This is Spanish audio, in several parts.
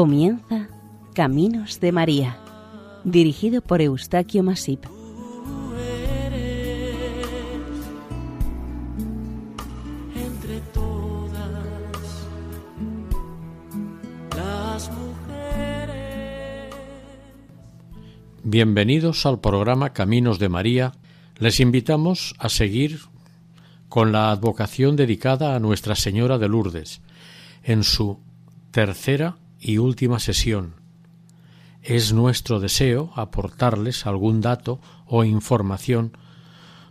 Comienza Caminos de María, dirigido por Eustaquio Masip. entre todas las mujeres. Bienvenidos al programa Caminos de María. Les invitamos a seguir con la advocación dedicada a Nuestra Señora de Lourdes en su tercera y última sesión. Es nuestro deseo aportarles algún dato o información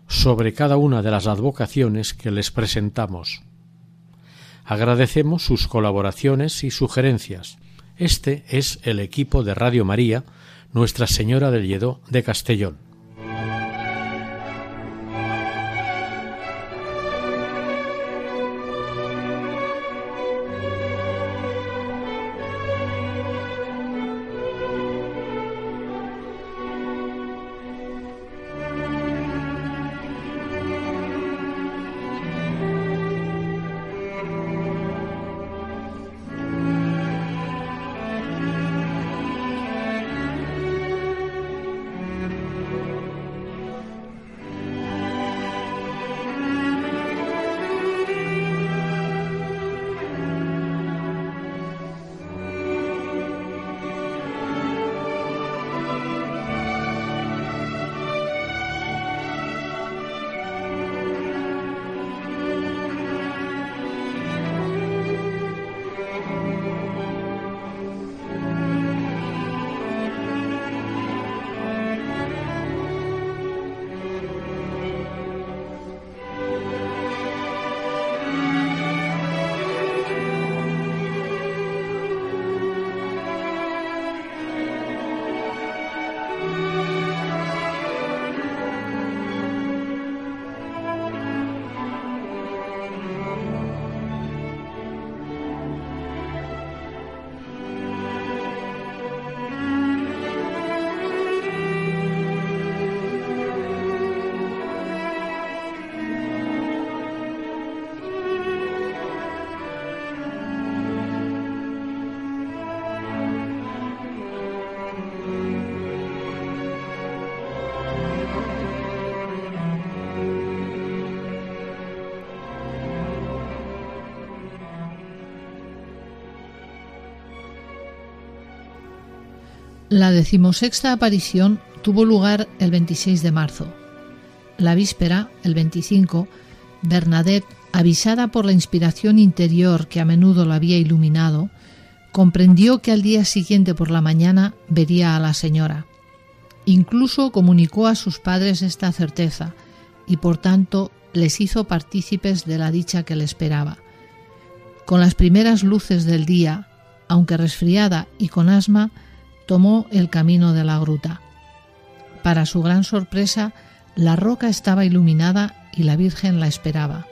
sobre cada una de las advocaciones que les presentamos. Agradecemos sus colaboraciones y sugerencias. Este es el equipo de Radio María, Nuestra Señora del Lledó de Castellón. La decimosexta aparición tuvo lugar el 26 de marzo. La víspera, el 25, Bernadette, avisada por la inspiración interior que a menudo la había iluminado, comprendió que al día siguiente por la mañana vería a la señora. Incluso comunicó a sus padres esta certeza y por tanto les hizo partícipes de la dicha que le esperaba. Con las primeras luces del día, aunque resfriada y con asma, tomó el camino de la gruta. Para su gran sorpresa, la roca estaba iluminada y la Virgen la esperaba.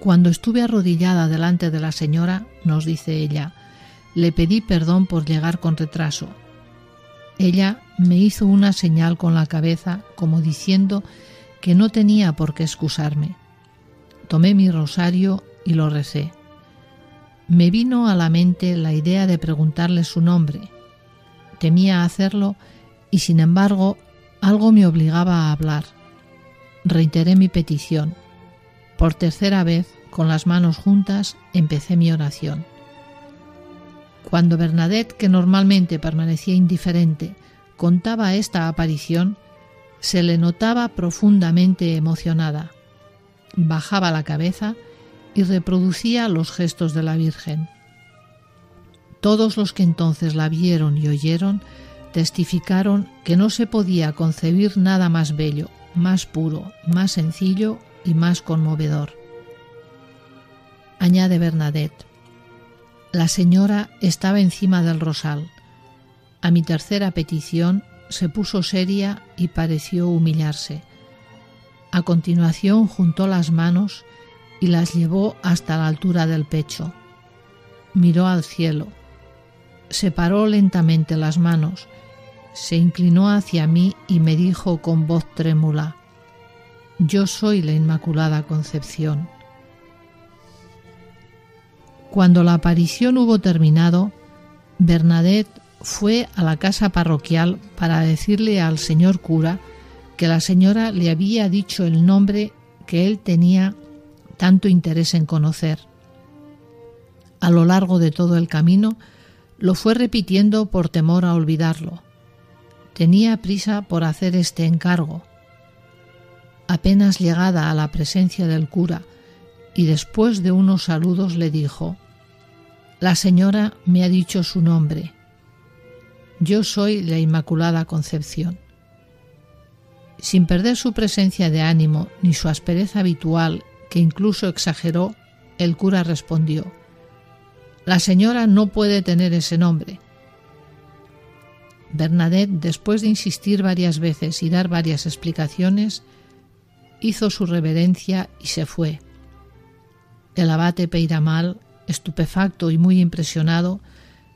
Cuando estuve arrodillada delante de la señora, nos dice ella, le pedí perdón por llegar con retraso. Ella me hizo una señal con la cabeza como diciendo que no tenía por qué excusarme. Tomé mi rosario y lo recé me vino a la mente la idea de preguntarle su nombre. Temía hacerlo y sin embargo algo me obligaba a hablar. Reiteré mi petición. Por tercera vez, con las manos juntas, empecé mi oración. Cuando Bernadette, que normalmente permanecía indiferente, contaba esta aparición, se le notaba profundamente emocionada. Bajaba la cabeza y reproducía los gestos de la Virgen. Todos los que entonces la vieron y oyeron testificaron que no se podía concebir nada más bello, más puro, más sencillo y más conmovedor. Añade Bernadette. La señora estaba encima del rosal. A mi tercera petición se puso seria y pareció humillarse. A continuación juntó las manos y las llevó hasta la altura del pecho. Miró al cielo, separó lentamente las manos, se inclinó hacia mí y me dijo con voz trémula, Yo soy la Inmaculada Concepción. Cuando la aparición hubo terminado, Bernadette fue a la casa parroquial para decirle al señor cura que la señora le había dicho el nombre que él tenía tanto interés en conocer. A lo largo de todo el camino lo fue repitiendo por temor a olvidarlo. Tenía prisa por hacer este encargo. Apenas llegada a la presencia del cura y después de unos saludos le dijo La señora me ha dicho su nombre. Yo soy la Inmaculada Concepción. Sin perder su presencia de ánimo ni su aspereza habitual, incluso exageró, el cura respondió La señora no puede tener ese nombre. Bernadette, después de insistir varias veces y dar varias explicaciones, hizo su reverencia y se fue. El abate Peiramal, estupefacto y muy impresionado,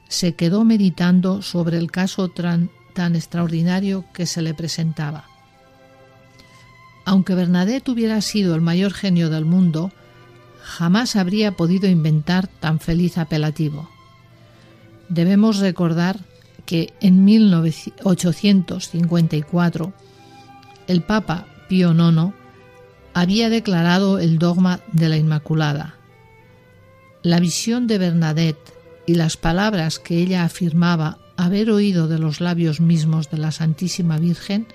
se quedó meditando sobre el caso tan extraordinario que se le presentaba. Aunque Bernadette hubiera sido el mayor genio del mundo, jamás habría podido inventar tan feliz apelativo. Debemos recordar que en 1854 el Papa Pío IX había declarado el dogma de la Inmaculada. La visión de Bernadette y las palabras que ella afirmaba haber oído de los labios mismos de la Santísima Virgen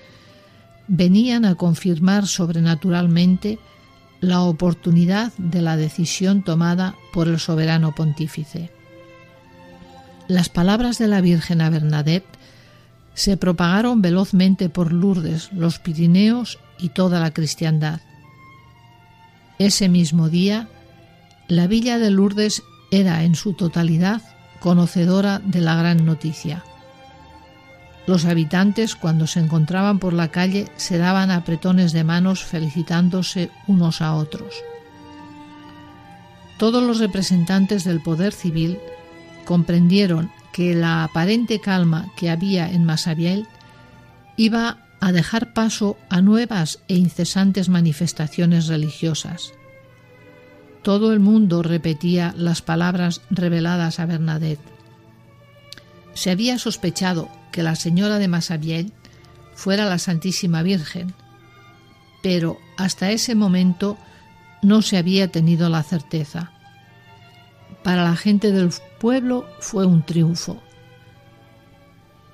venían a confirmar sobrenaturalmente la oportunidad de la decisión tomada por el soberano pontífice. Las palabras de la Virgen a Bernadette se propagaron velozmente por Lourdes, los Pirineos y toda la cristiandad. Ese mismo día, la villa de Lourdes era en su totalidad conocedora de la gran noticia. Los habitantes, cuando se encontraban por la calle, se daban apretones de manos felicitándose unos a otros. Todos los representantes del poder civil comprendieron que la aparente calma que había en Masabiel iba a dejar paso a nuevas e incesantes manifestaciones religiosas. Todo el mundo repetía las palabras reveladas a Bernadette. Se había sospechado que la señora de Masabiel fuera la Santísima Virgen, pero hasta ese momento no se había tenido la certeza. Para la gente del pueblo fue un triunfo.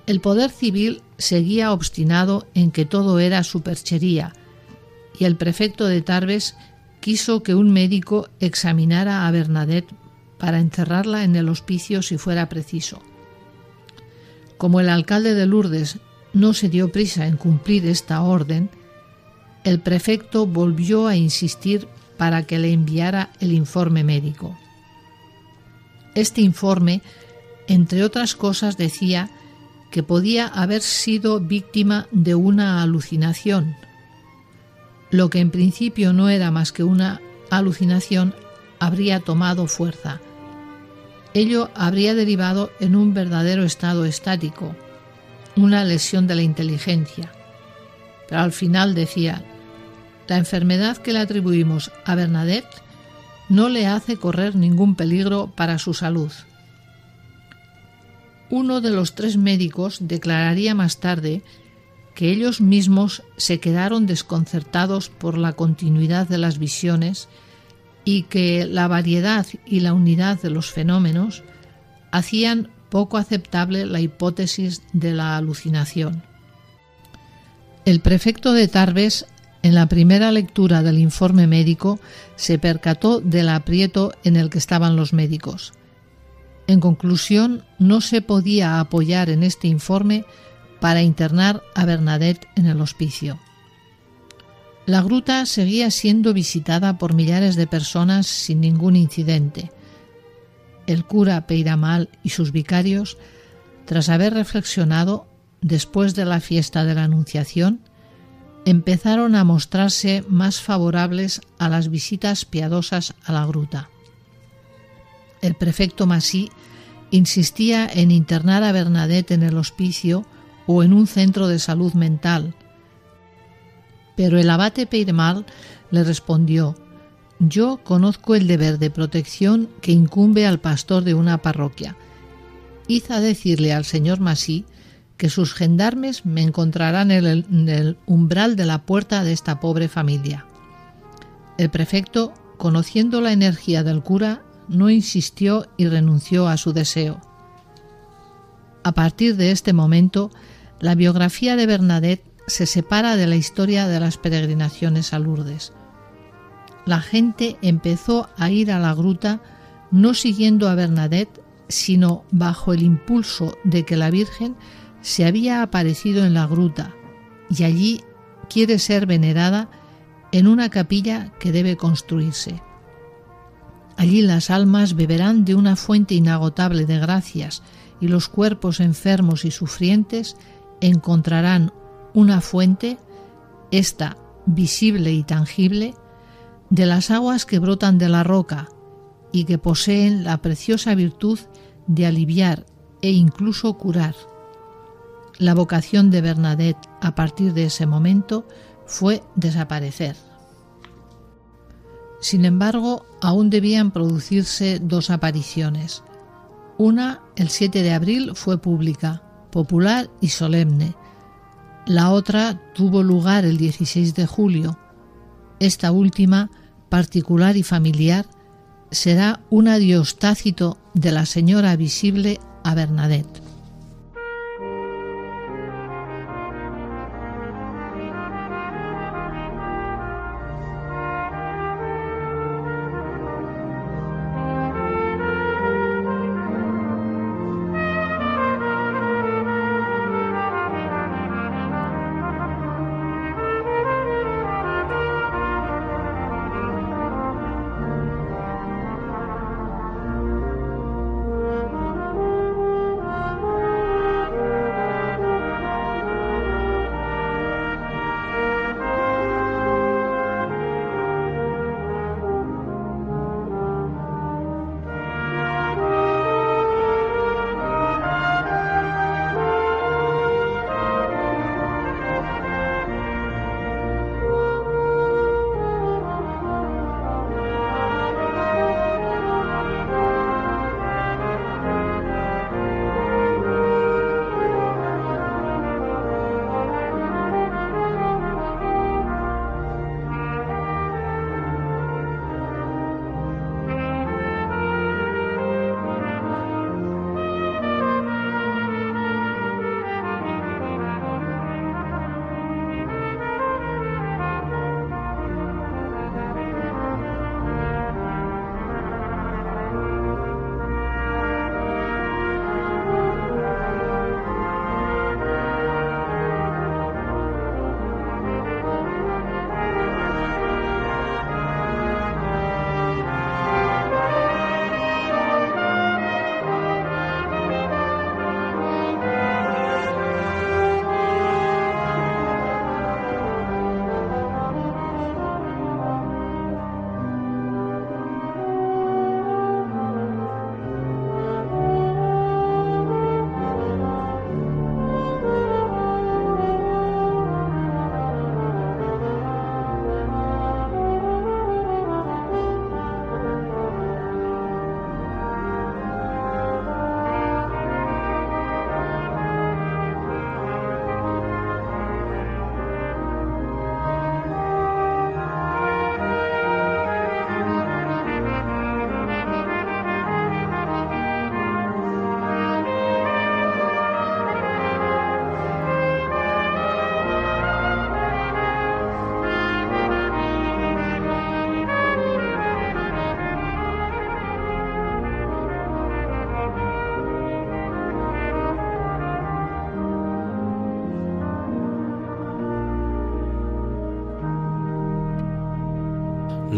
El poder civil seguía obstinado en que todo era superchería y el prefecto de Tarbes quiso que un médico examinara a Bernadette para encerrarla en el hospicio si fuera preciso. Como el alcalde de Lourdes no se dio prisa en cumplir esta orden, el prefecto volvió a insistir para que le enviara el informe médico. Este informe, entre otras cosas, decía que podía haber sido víctima de una alucinación, lo que en principio no era más que una alucinación habría tomado fuerza. Ello habría derivado en un verdadero estado estático, una lesión de la inteligencia. Pero al final decía, la enfermedad que le atribuimos a Bernadette no le hace correr ningún peligro para su salud. Uno de los tres médicos declararía más tarde que ellos mismos se quedaron desconcertados por la continuidad de las visiones y que la variedad y la unidad de los fenómenos hacían poco aceptable la hipótesis de la alucinación. El prefecto de Tarbes, en la primera lectura del informe médico, se percató del aprieto en el que estaban los médicos. En conclusión, no se podía apoyar en este informe para internar a Bernadette en el hospicio. La gruta seguía siendo visitada por millares de personas sin ningún incidente. El cura Peiramal y sus vicarios, tras haber reflexionado después de la fiesta de la Anunciación, empezaron a mostrarse más favorables a las visitas piadosas a la gruta. El prefecto Masí insistía en internar a Bernadette en el hospicio o en un centro de salud mental. Pero el abate Peiremal le respondió yo conozco el deber de protección que incumbe al pastor de una parroquia. Hizo decirle al señor Masí que sus gendarmes me encontrarán en el, en el umbral de la puerta de esta pobre familia. El prefecto, conociendo la energía del cura, no insistió y renunció a su deseo. A partir de este momento, la biografía de Bernadette se separa de la historia de las peregrinaciones a Lourdes. La gente empezó a ir a la gruta no siguiendo a Bernadette, sino bajo el impulso de que la Virgen se había aparecido en la gruta y allí quiere ser venerada en una capilla que debe construirse. Allí las almas beberán de una fuente inagotable de gracias y los cuerpos enfermos y sufrientes encontrarán una fuente, esta visible y tangible, de las aguas que brotan de la roca y que poseen la preciosa virtud de aliviar e incluso curar. La vocación de Bernadette a partir de ese momento fue desaparecer. Sin embargo, aún debían producirse dos apariciones. Una, el 7 de abril, fue pública, popular y solemne. La otra tuvo lugar el 16 de julio. Esta última, particular y familiar, será un adiós tácito de la señora visible a Bernadette.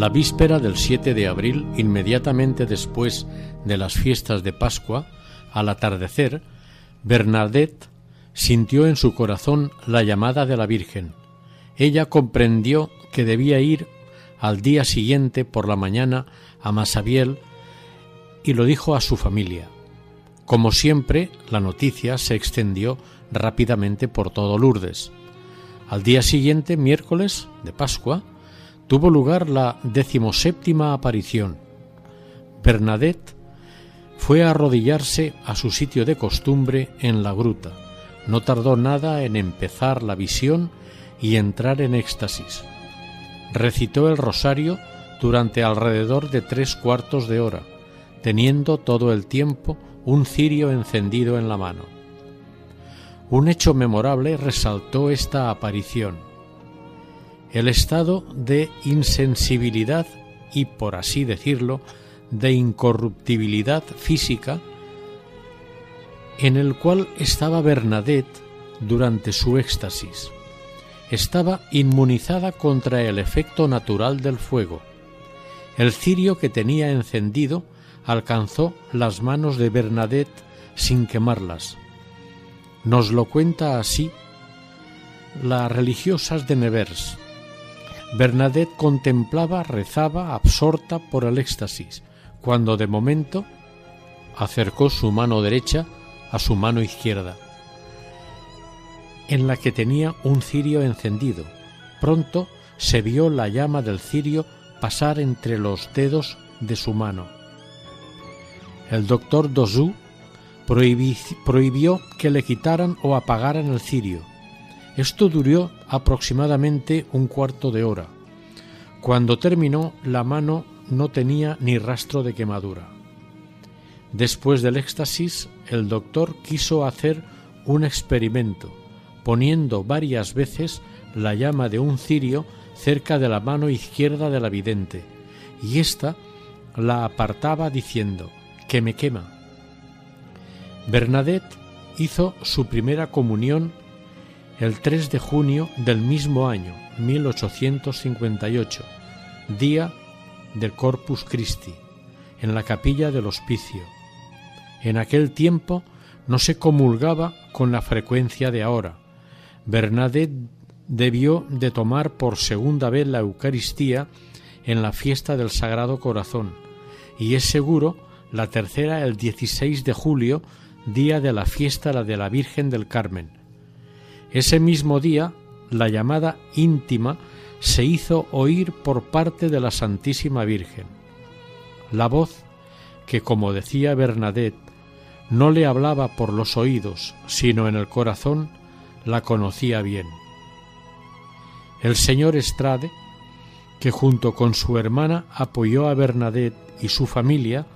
La víspera del 7 de abril, inmediatamente después de las fiestas de Pascua, al atardecer, Bernadette sintió en su corazón la llamada de la Virgen. Ella comprendió que debía ir al día siguiente por la mañana a Masabiel y lo dijo a su familia. Como siempre, la noticia se extendió rápidamente por todo Lourdes. Al día siguiente, miércoles de Pascua, tuvo lugar la decimoséptima aparición. Bernadette fue a arrodillarse a su sitio de costumbre en la gruta. No tardó nada en empezar la visión y entrar en éxtasis. Recitó el rosario durante alrededor de tres cuartos de hora, teniendo todo el tiempo un cirio encendido en la mano. Un hecho memorable resaltó esta aparición. El estado de insensibilidad y, por así decirlo, de incorruptibilidad física en el cual estaba Bernadette durante su éxtasis. Estaba inmunizada contra el efecto natural del fuego. El cirio que tenía encendido alcanzó las manos de Bernadette sin quemarlas. Nos lo cuenta así las religiosas de Nevers. Bernadette contemplaba, rezaba, absorta por el éxtasis, cuando de momento acercó su mano derecha a su mano izquierda, en la que tenía un cirio encendido. Pronto se vio la llama del cirio pasar entre los dedos de su mano. El doctor Dozou prohibió que le quitaran o apagaran el cirio. Esto duró aproximadamente un cuarto de hora. Cuando terminó, la mano no tenía ni rastro de quemadura. Después del éxtasis, el doctor quiso hacer un experimento, poniendo varias veces la llama de un cirio cerca de la mano izquierda de la vidente, y ésta la apartaba diciendo que me quema. Bernadette hizo su primera comunión el 3 de junio del mismo año, 1858, día del Corpus Christi, en la capilla del Hospicio. En aquel tiempo no se comulgaba con la frecuencia de ahora. Bernadette debió de tomar por segunda vez la Eucaristía en la fiesta del Sagrado Corazón, y es seguro la tercera el 16 de julio, día de la fiesta de la Virgen del Carmen. Ese mismo día, la llamada íntima se hizo oír por parte de la Santísima Virgen. La voz, que como decía Bernadette, no le hablaba por los oídos, sino en el corazón, la conocía bien. El señor Estrade, que junto con su hermana apoyó a Bernadette y su familia,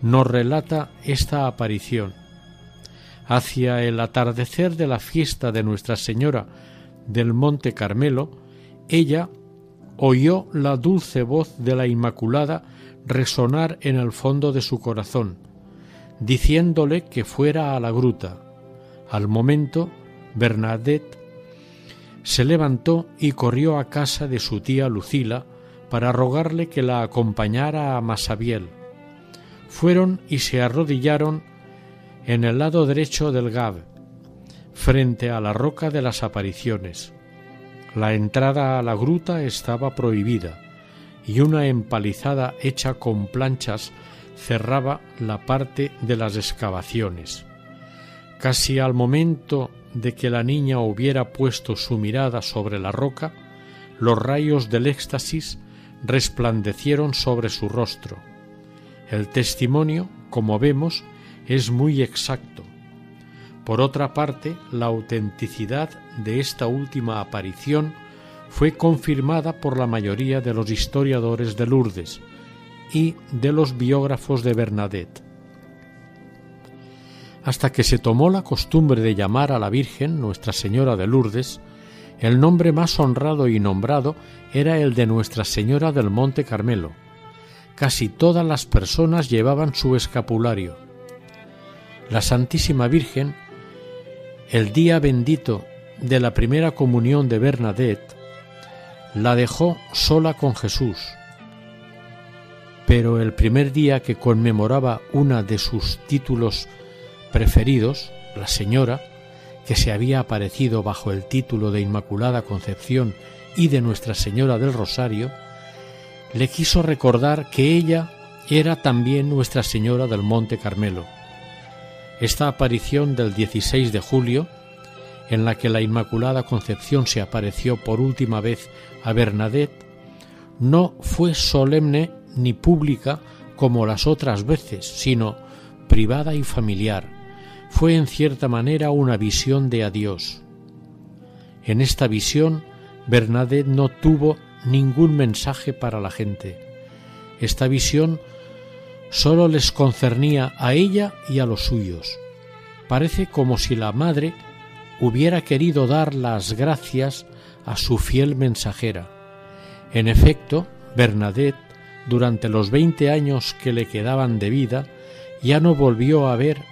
nos relata esta aparición. Hacia el atardecer de la fiesta de Nuestra Señora del Monte Carmelo, ella oyó la dulce voz de la Inmaculada resonar en el fondo de su corazón, diciéndole que fuera a la gruta. Al momento, Bernadette se levantó y corrió a casa de su tía Lucila para rogarle que la acompañara a Masabiel. Fueron y se arrodillaron en el lado derecho del Gab, frente a la roca de las apariciones. La entrada a la gruta estaba prohibida y una empalizada hecha con planchas cerraba la parte de las excavaciones. Casi al momento de que la niña hubiera puesto su mirada sobre la roca, los rayos del éxtasis resplandecieron sobre su rostro. El testimonio, como vemos, es muy exacto. Por otra parte, la autenticidad de esta última aparición fue confirmada por la mayoría de los historiadores de Lourdes y de los biógrafos de Bernadette. Hasta que se tomó la costumbre de llamar a la Virgen Nuestra Señora de Lourdes, el nombre más honrado y nombrado era el de Nuestra Señora del Monte Carmelo. Casi todas las personas llevaban su escapulario. La Santísima Virgen el día bendito de la primera comunión de Bernadette, la dejó sola con Jesús. Pero el primer día que conmemoraba una de sus títulos preferidos, la Señora, que se había aparecido bajo el título de Inmaculada Concepción y de Nuestra Señora del Rosario, le quiso recordar que ella era también Nuestra Señora del Monte Carmelo esta aparición del 16 de julio, en la que la Inmaculada Concepción se apareció por última vez a Bernadette, no fue solemne ni pública como las otras veces, sino privada y familiar. Fue en cierta manera una visión de adiós. En esta visión, Bernadette no tuvo ningún mensaje para la gente. Esta visión sólo les concernía a ella y a los suyos. Parece como si la madre hubiera querido dar las gracias a su fiel mensajera. En efecto, Bernadette, durante los veinte años que le quedaban de vida, ya no volvió a ver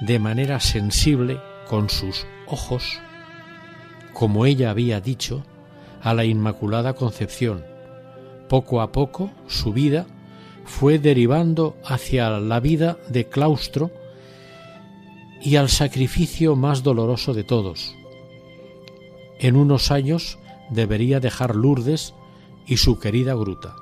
de manera sensible con sus ojos, como ella había dicho, a la Inmaculada Concepción. Poco a poco su vida fue derivando hacia la vida de claustro y al sacrificio más doloroso de todos. En unos años debería dejar Lourdes y su querida gruta.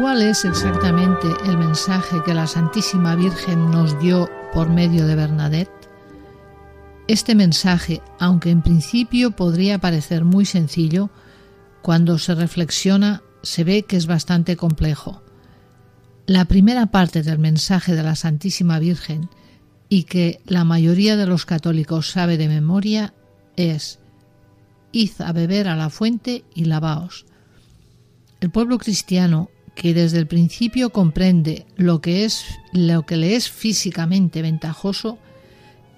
¿Cuál es exactamente el mensaje que la Santísima Virgen nos dio por medio de Bernadette? Este mensaje, aunque en principio podría parecer muy sencillo, cuando se reflexiona se ve que es bastante complejo. La primera parte del mensaje de la Santísima Virgen y que la mayoría de los católicos sabe de memoria es Id a beber a la fuente y lavaos. El pueblo cristiano, que desde el principio comprende lo que, es, lo que le es físicamente ventajoso,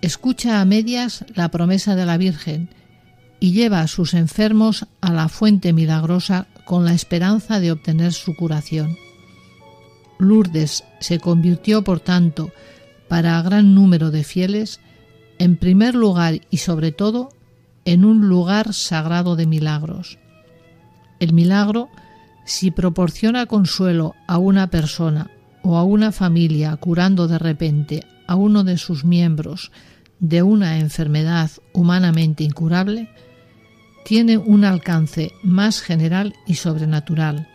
escucha a medias la promesa de la Virgen y lleva a sus enfermos a la fuente milagrosa con la esperanza de obtener su curación. Lourdes se convirtió, por tanto, para gran número de fieles, en primer lugar y sobre todo, en un lugar sagrado de milagros. El milagro, si proporciona consuelo a una persona o a una familia curando de repente a uno de sus miembros de una enfermedad humanamente incurable, tiene un alcance más general y sobrenatural.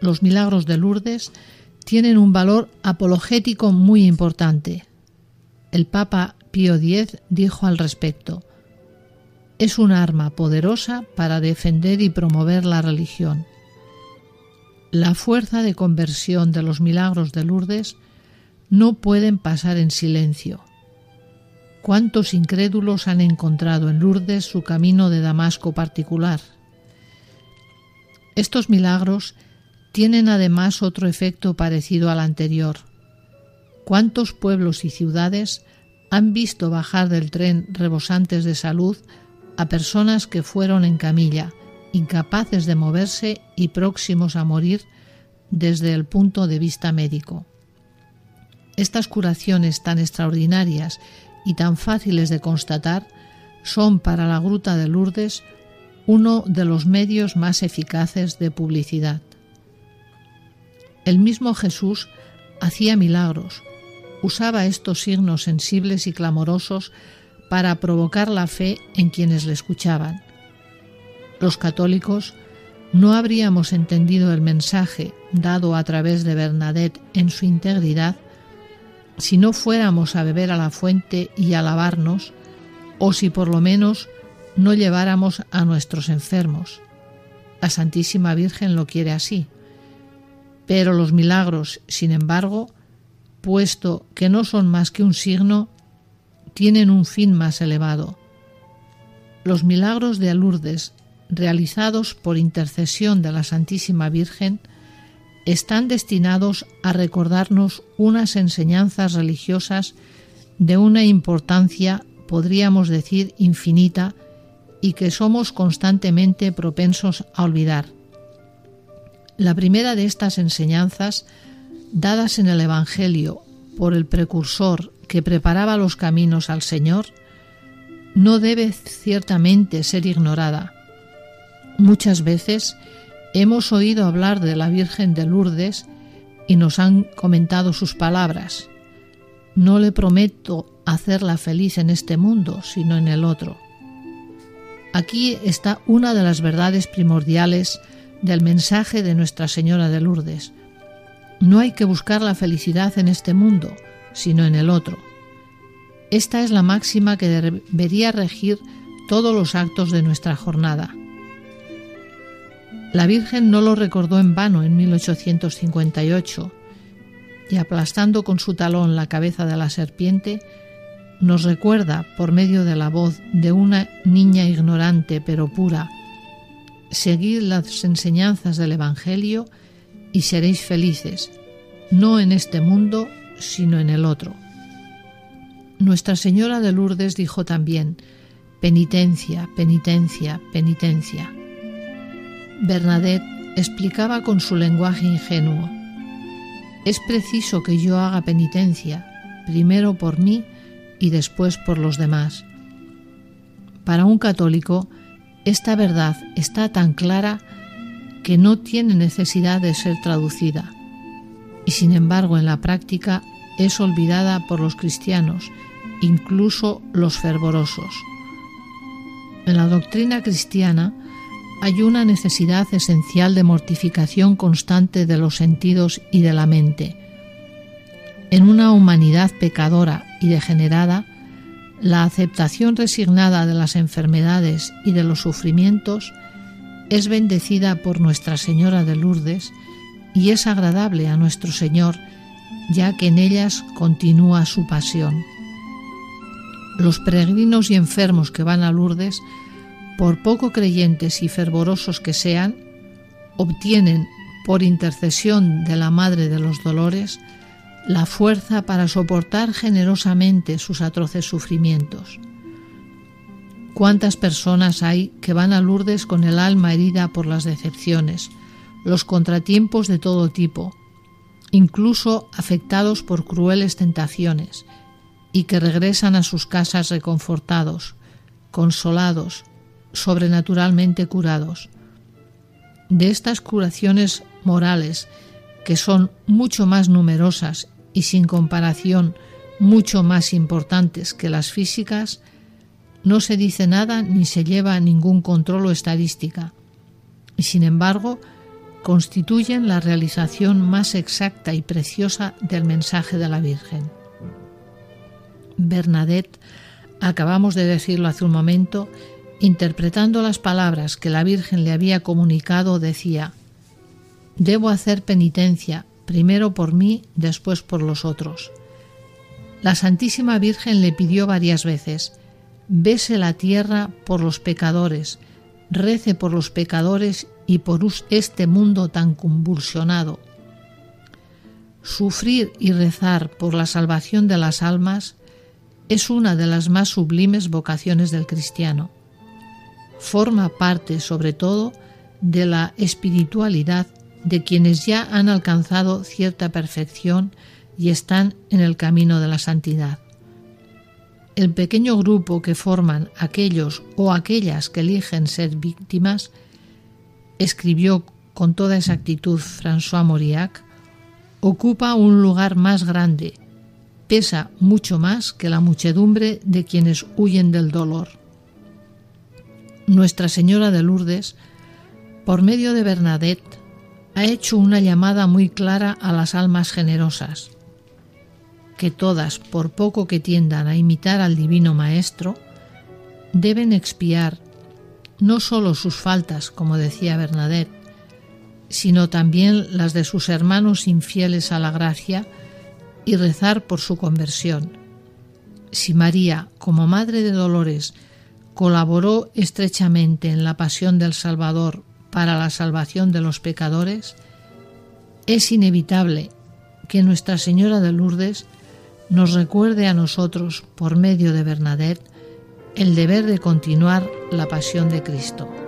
Los milagros de Lourdes tienen un valor apologético muy importante. El Papa Pío X dijo al respecto, es un arma poderosa para defender y promover la religión. La fuerza de conversión de los milagros de Lourdes no pueden pasar en silencio ¿Cuántos incrédulos han encontrado en Lourdes su camino de Damasco particular? Estos milagros tienen además otro efecto parecido al anterior. ¿Cuántos pueblos y ciudades han visto bajar del tren rebosantes de salud a personas que fueron en camilla, incapaces de moverse y próximos a morir desde el punto de vista médico? Estas curaciones tan extraordinarias y tan fáciles de constatar, son para la Gruta de Lourdes uno de los medios más eficaces de publicidad. El mismo Jesús hacía milagros, usaba estos signos sensibles y clamorosos para provocar la fe en quienes le escuchaban. Los católicos no habríamos entendido el mensaje dado a través de Bernadette en su integridad si no fuéramos a beber a la fuente y a lavarnos, o si por lo menos no lleváramos a nuestros enfermos. La Santísima Virgen lo quiere así. Pero los milagros, sin embargo, puesto que no son más que un signo, tienen un fin más elevado. Los milagros de Lourdes, realizados por intercesión de la Santísima Virgen, están destinados a recordarnos unas enseñanzas religiosas de una importancia, podríamos decir, infinita y que somos constantemente propensos a olvidar. La primera de estas enseñanzas, dadas en el Evangelio por el precursor que preparaba los caminos al Señor, no debe ciertamente ser ignorada. Muchas veces Hemos oído hablar de la Virgen de Lourdes y nos han comentado sus palabras. No le prometo hacerla feliz en este mundo, sino en el otro. Aquí está una de las verdades primordiales del mensaje de Nuestra Señora de Lourdes. No hay que buscar la felicidad en este mundo, sino en el otro. Esta es la máxima que debería regir todos los actos de nuestra jornada. La Virgen no lo recordó en vano en 1858 y aplastando con su talón la cabeza de la serpiente, nos recuerda por medio de la voz de una niña ignorante pero pura, seguid las enseñanzas del Evangelio y seréis felices, no en este mundo, sino en el otro. Nuestra Señora de Lourdes dijo también, penitencia, penitencia, penitencia. Bernadette explicaba con su lenguaje ingenuo, es preciso que yo haga penitencia, primero por mí y después por los demás. Para un católico, esta verdad está tan clara que no tiene necesidad de ser traducida, y sin embargo en la práctica es olvidada por los cristianos, incluso los fervorosos. En la doctrina cristiana, hay una necesidad esencial de mortificación constante de los sentidos y de la mente. En una humanidad pecadora y degenerada, la aceptación resignada de las enfermedades y de los sufrimientos es bendecida por Nuestra Señora de Lourdes y es agradable a nuestro Señor, ya que en ellas continúa su pasión. Los peregrinos y enfermos que van a Lourdes, por poco creyentes y fervorosos que sean, obtienen, por intercesión de la Madre de los Dolores, la fuerza para soportar generosamente sus atroces sufrimientos. ¿Cuántas personas hay que van a Lourdes con el alma herida por las decepciones, los contratiempos de todo tipo, incluso afectados por crueles tentaciones, y que regresan a sus casas reconfortados, consolados, sobrenaturalmente curados? De estas curaciones morales, que son mucho más numerosas y sin comparación mucho más importantes que las físicas, no se dice nada ni se lleva ningún control o estadística. Y sin embargo, constituyen la realización más exacta y preciosa del mensaje de la Virgen. Bernadette, acabamos de decirlo hace un momento, interpretando las palabras que la Virgen le había comunicado, decía, Debo hacer penitencia primero por mí, después por los otros. La Santísima Virgen le pidió varias veces, bese la tierra por los pecadores, rece por los pecadores y por este mundo tan convulsionado. Sufrir y rezar por la salvación de las almas es una de las más sublimes vocaciones del cristiano. Forma parte, sobre todo, de la espiritualidad de quienes ya han alcanzado cierta perfección y están en el camino de la santidad. El pequeño grupo que forman aquellos o aquellas que eligen ser víctimas, escribió con toda exactitud François Mauriac, ocupa un lugar más grande, pesa mucho más que la muchedumbre de quienes huyen del dolor. Nuestra Señora de Lourdes, por medio de Bernadette, ha hecho una llamada muy clara a las almas generosas, que todas, por poco que tiendan a imitar al Divino Maestro, deben expiar no sólo sus faltas, como decía Bernadette, sino también las de sus hermanos infieles a la gracia y rezar por su conversión. Si María, como Madre de Dolores, colaboró estrechamente en la pasión del Salvador para la salvación de los pecadores, es inevitable que Nuestra Señora de Lourdes nos recuerde a nosotros, por medio de Bernadette, el deber de continuar la pasión de Cristo.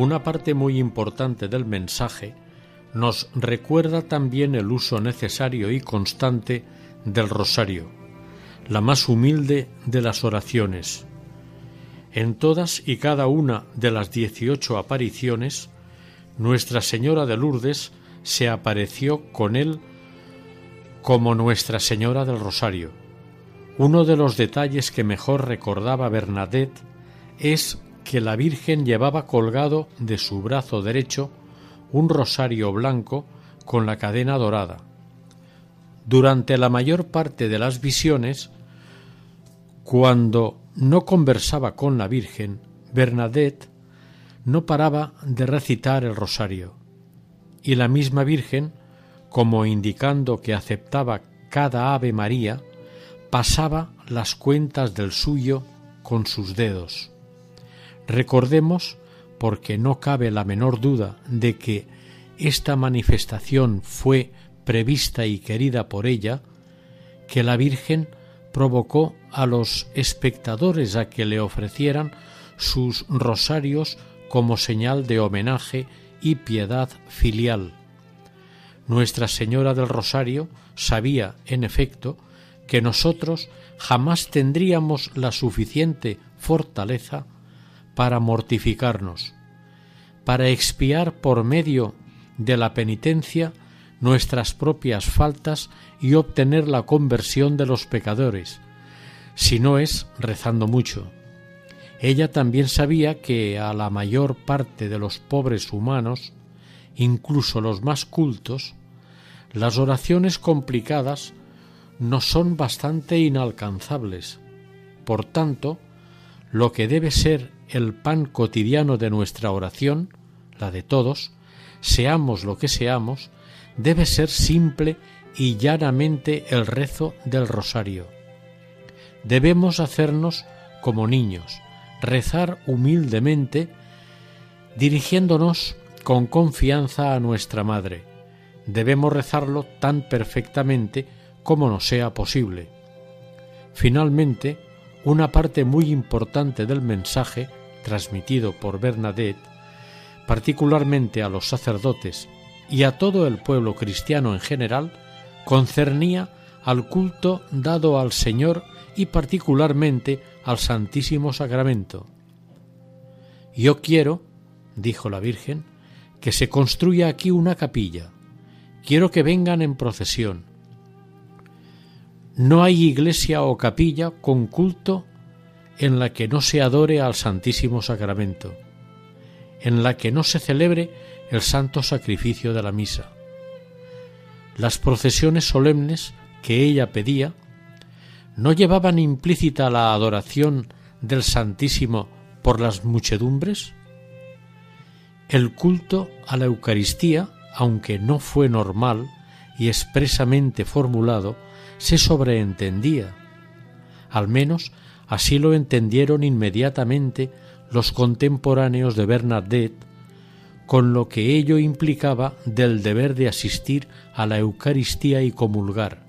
Una parte muy importante del mensaje nos recuerda también el uso necesario y constante del rosario, la más humilde de las oraciones. En todas y cada una de las dieciocho apariciones, Nuestra Señora de Lourdes se apareció con él como Nuestra Señora del Rosario. Uno de los detalles que mejor recordaba Bernadette es que la Virgen llevaba colgado de su brazo derecho un rosario blanco con la cadena dorada. Durante la mayor parte de las visiones, cuando no conversaba con la Virgen, Bernadette no paraba de recitar el rosario, y la misma Virgen, como indicando que aceptaba cada Ave María, pasaba las cuentas del suyo con sus dedos. Recordemos, porque no cabe la menor duda de que esta manifestación fue prevista y querida por ella, que la Virgen provocó a los espectadores a que le ofrecieran sus rosarios como señal de homenaje y piedad filial. Nuestra Señora del Rosario sabía, en efecto, que nosotros jamás tendríamos la suficiente fortaleza para mortificarnos, para expiar por medio de la penitencia nuestras propias faltas y obtener la conversión de los pecadores, si no es rezando mucho. Ella también sabía que a la mayor parte de los pobres humanos, incluso los más cultos, las oraciones complicadas no son bastante inalcanzables. Por tanto, lo que debe ser el pan cotidiano de nuestra oración, la de todos, seamos lo que seamos, debe ser simple y llanamente el rezo del rosario. Debemos hacernos como niños, rezar humildemente, dirigiéndonos con confianza a nuestra Madre. Debemos rezarlo tan perfectamente como nos sea posible. Finalmente, una parte muy importante del mensaje transmitido por Bernadette, particularmente a los sacerdotes y a todo el pueblo cristiano en general, concernía al culto dado al Señor y particularmente al Santísimo Sacramento. Yo quiero, dijo la Virgen, que se construya aquí una capilla. Quiero que vengan en procesión. No hay iglesia o capilla con culto en la que no se adore al Santísimo Sacramento, en la que no se celebre el santo sacrificio de la misa. Las procesiones solemnes que ella pedía no llevaban implícita la adoración del Santísimo por las muchedumbres? El culto a la Eucaristía, aunque no fue normal y expresamente formulado, se sobreentendía. Al menos así lo entendieron inmediatamente los contemporáneos de Bernadette, con lo que ello implicaba del deber de asistir a la Eucaristía y comulgar.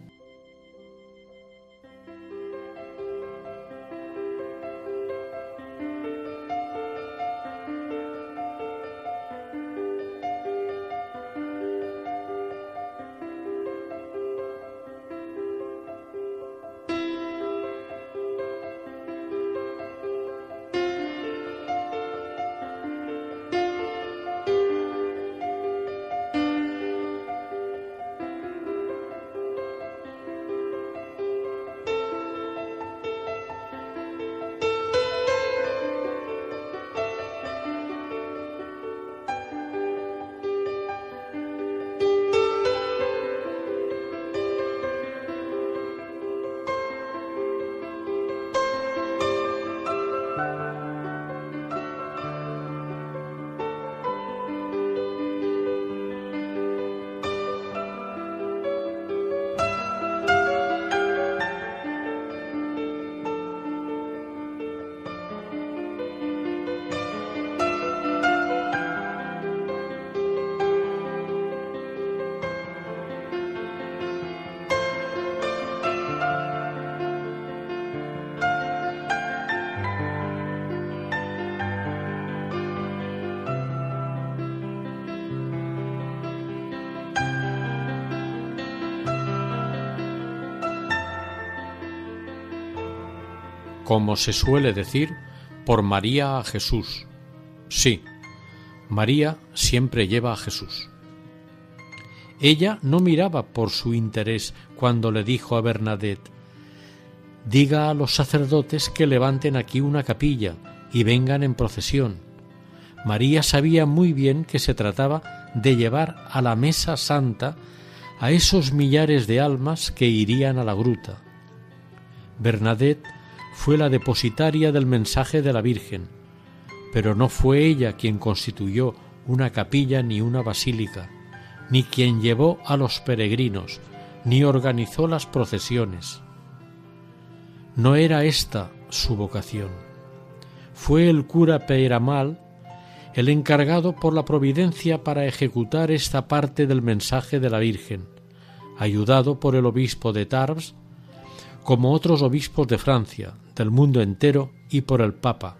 Como se suele decir, por María a Jesús. Sí, María siempre lleva a Jesús. Ella no miraba por su interés cuando le dijo a Bernadette Diga a los sacerdotes que levanten aquí una capilla y vengan en procesión. María sabía muy bien que se trataba de llevar a la mesa santa a esos millares de almas que irían a la gruta. Bernadette fue la depositaria del mensaje de la Virgen, pero no fue ella quien constituyó una capilla ni una basílica, ni quien llevó a los peregrinos, ni organizó las procesiones. No era esta su vocación. Fue el cura Peiramal el encargado por la providencia para ejecutar esta parte del mensaje de la Virgen, ayudado por el obispo de Tarbes, como otros obispos de Francia, mundo entero y por el Papa.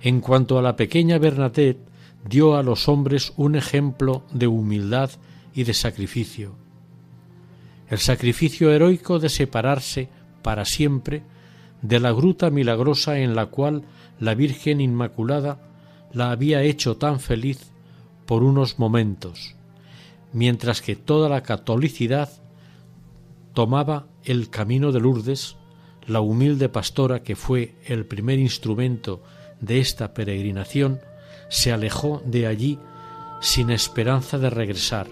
En cuanto a la pequeña Bernadette, dio a los hombres un ejemplo de humildad y de sacrificio. El sacrificio heroico de separarse para siempre de la gruta milagrosa en la cual la Virgen Inmaculada la había hecho tan feliz por unos momentos, mientras que toda la catolicidad tomaba el camino de Lourdes, la humilde pastora que fue el primer instrumento de esta peregrinación, se alejó de allí sin esperanza de regresar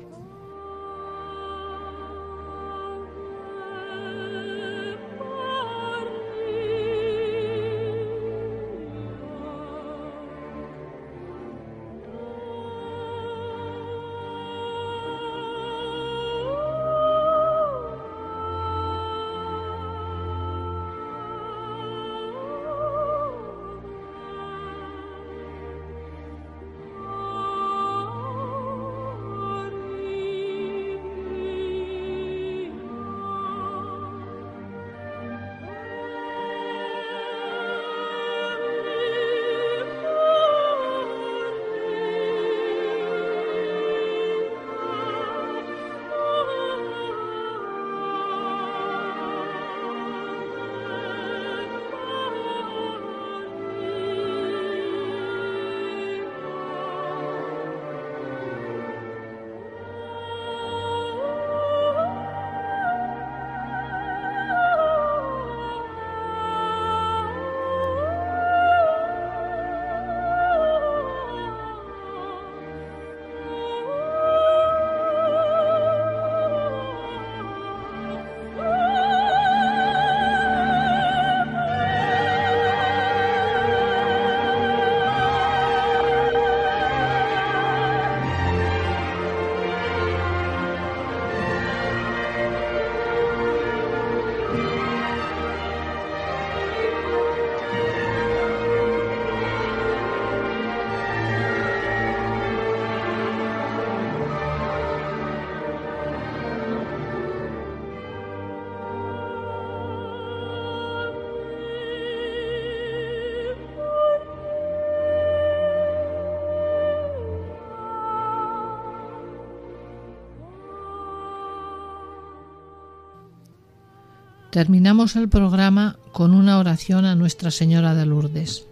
Terminamos el programa con una oración a Nuestra Señora de Lourdes.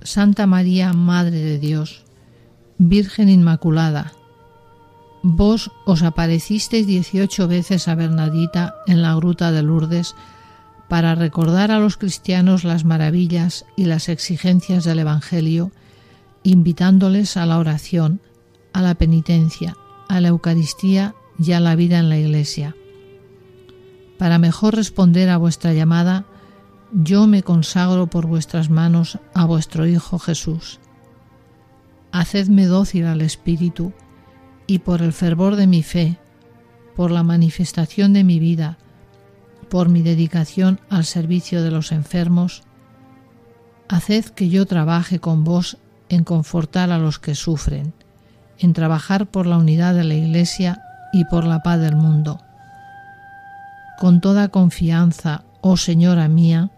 Santa María, Madre de Dios, Virgen Inmaculada, vos os aparecisteis dieciocho veces a Bernadita en la gruta de Lourdes para recordar a los cristianos las maravillas y las exigencias del Evangelio, invitándoles a la oración, a la penitencia, a la Eucaristía y a la vida en la Iglesia. Para mejor responder a vuestra llamada, yo me consagro por vuestras manos a vuestro Hijo Jesús. Hacedme dócil al Espíritu, y por el fervor de mi fe, por la manifestación de mi vida, por mi dedicación al servicio de los enfermos, haced que yo trabaje con vos en confortar a los que sufren, en trabajar por la unidad de la Iglesia y por la paz del mundo con toda confianza, oh Señora mía,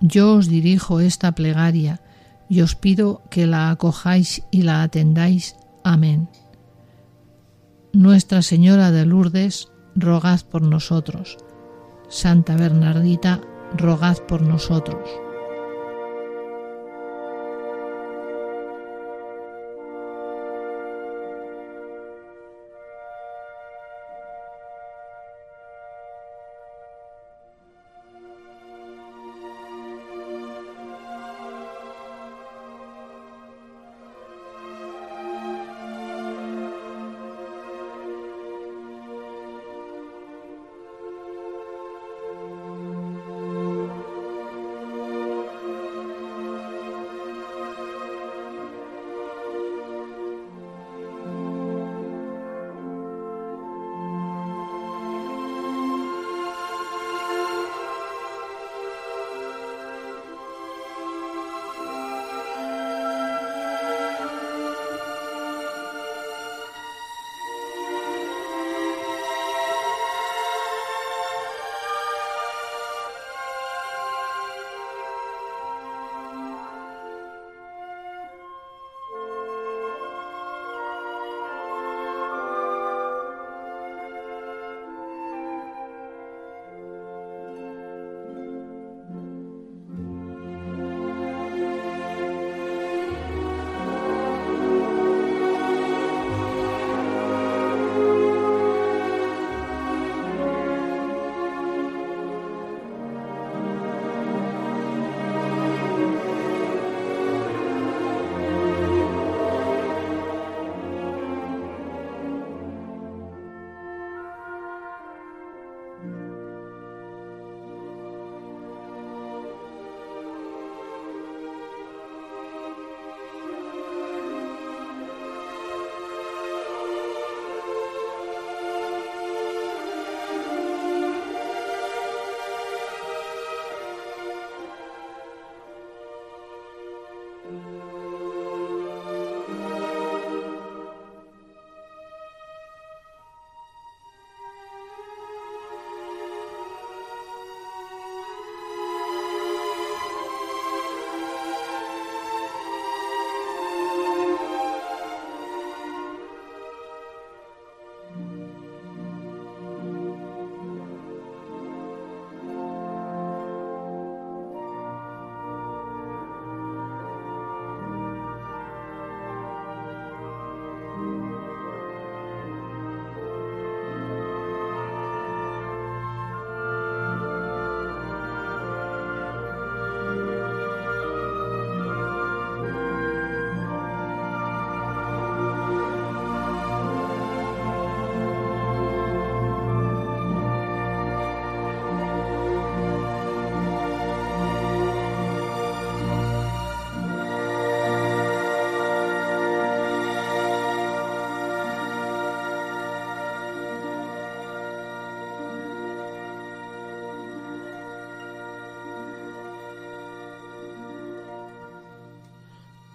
yo os dirijo esta plegaria y os pido que la acojáis y la atendáis. Amén. Nuestra Señora de Lourdes, rogad por nosotros. Santa Bernardita, rogad por nosotros.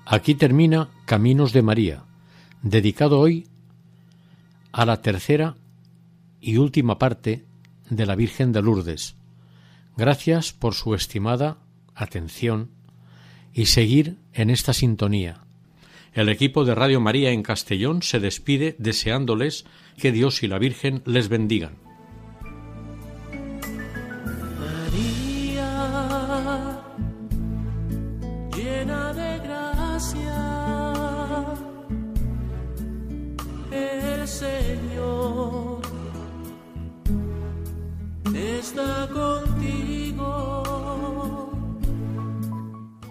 Aquí termina Caminos de María, dedicado hoy a la tercera y última parte de la Virgen de Lourdes. Gracias por su estimada atención y seguir en esta sintonía. El equipo de Radio María en Castellón se despide deseándoles que Dios y la Virgen les bendigan.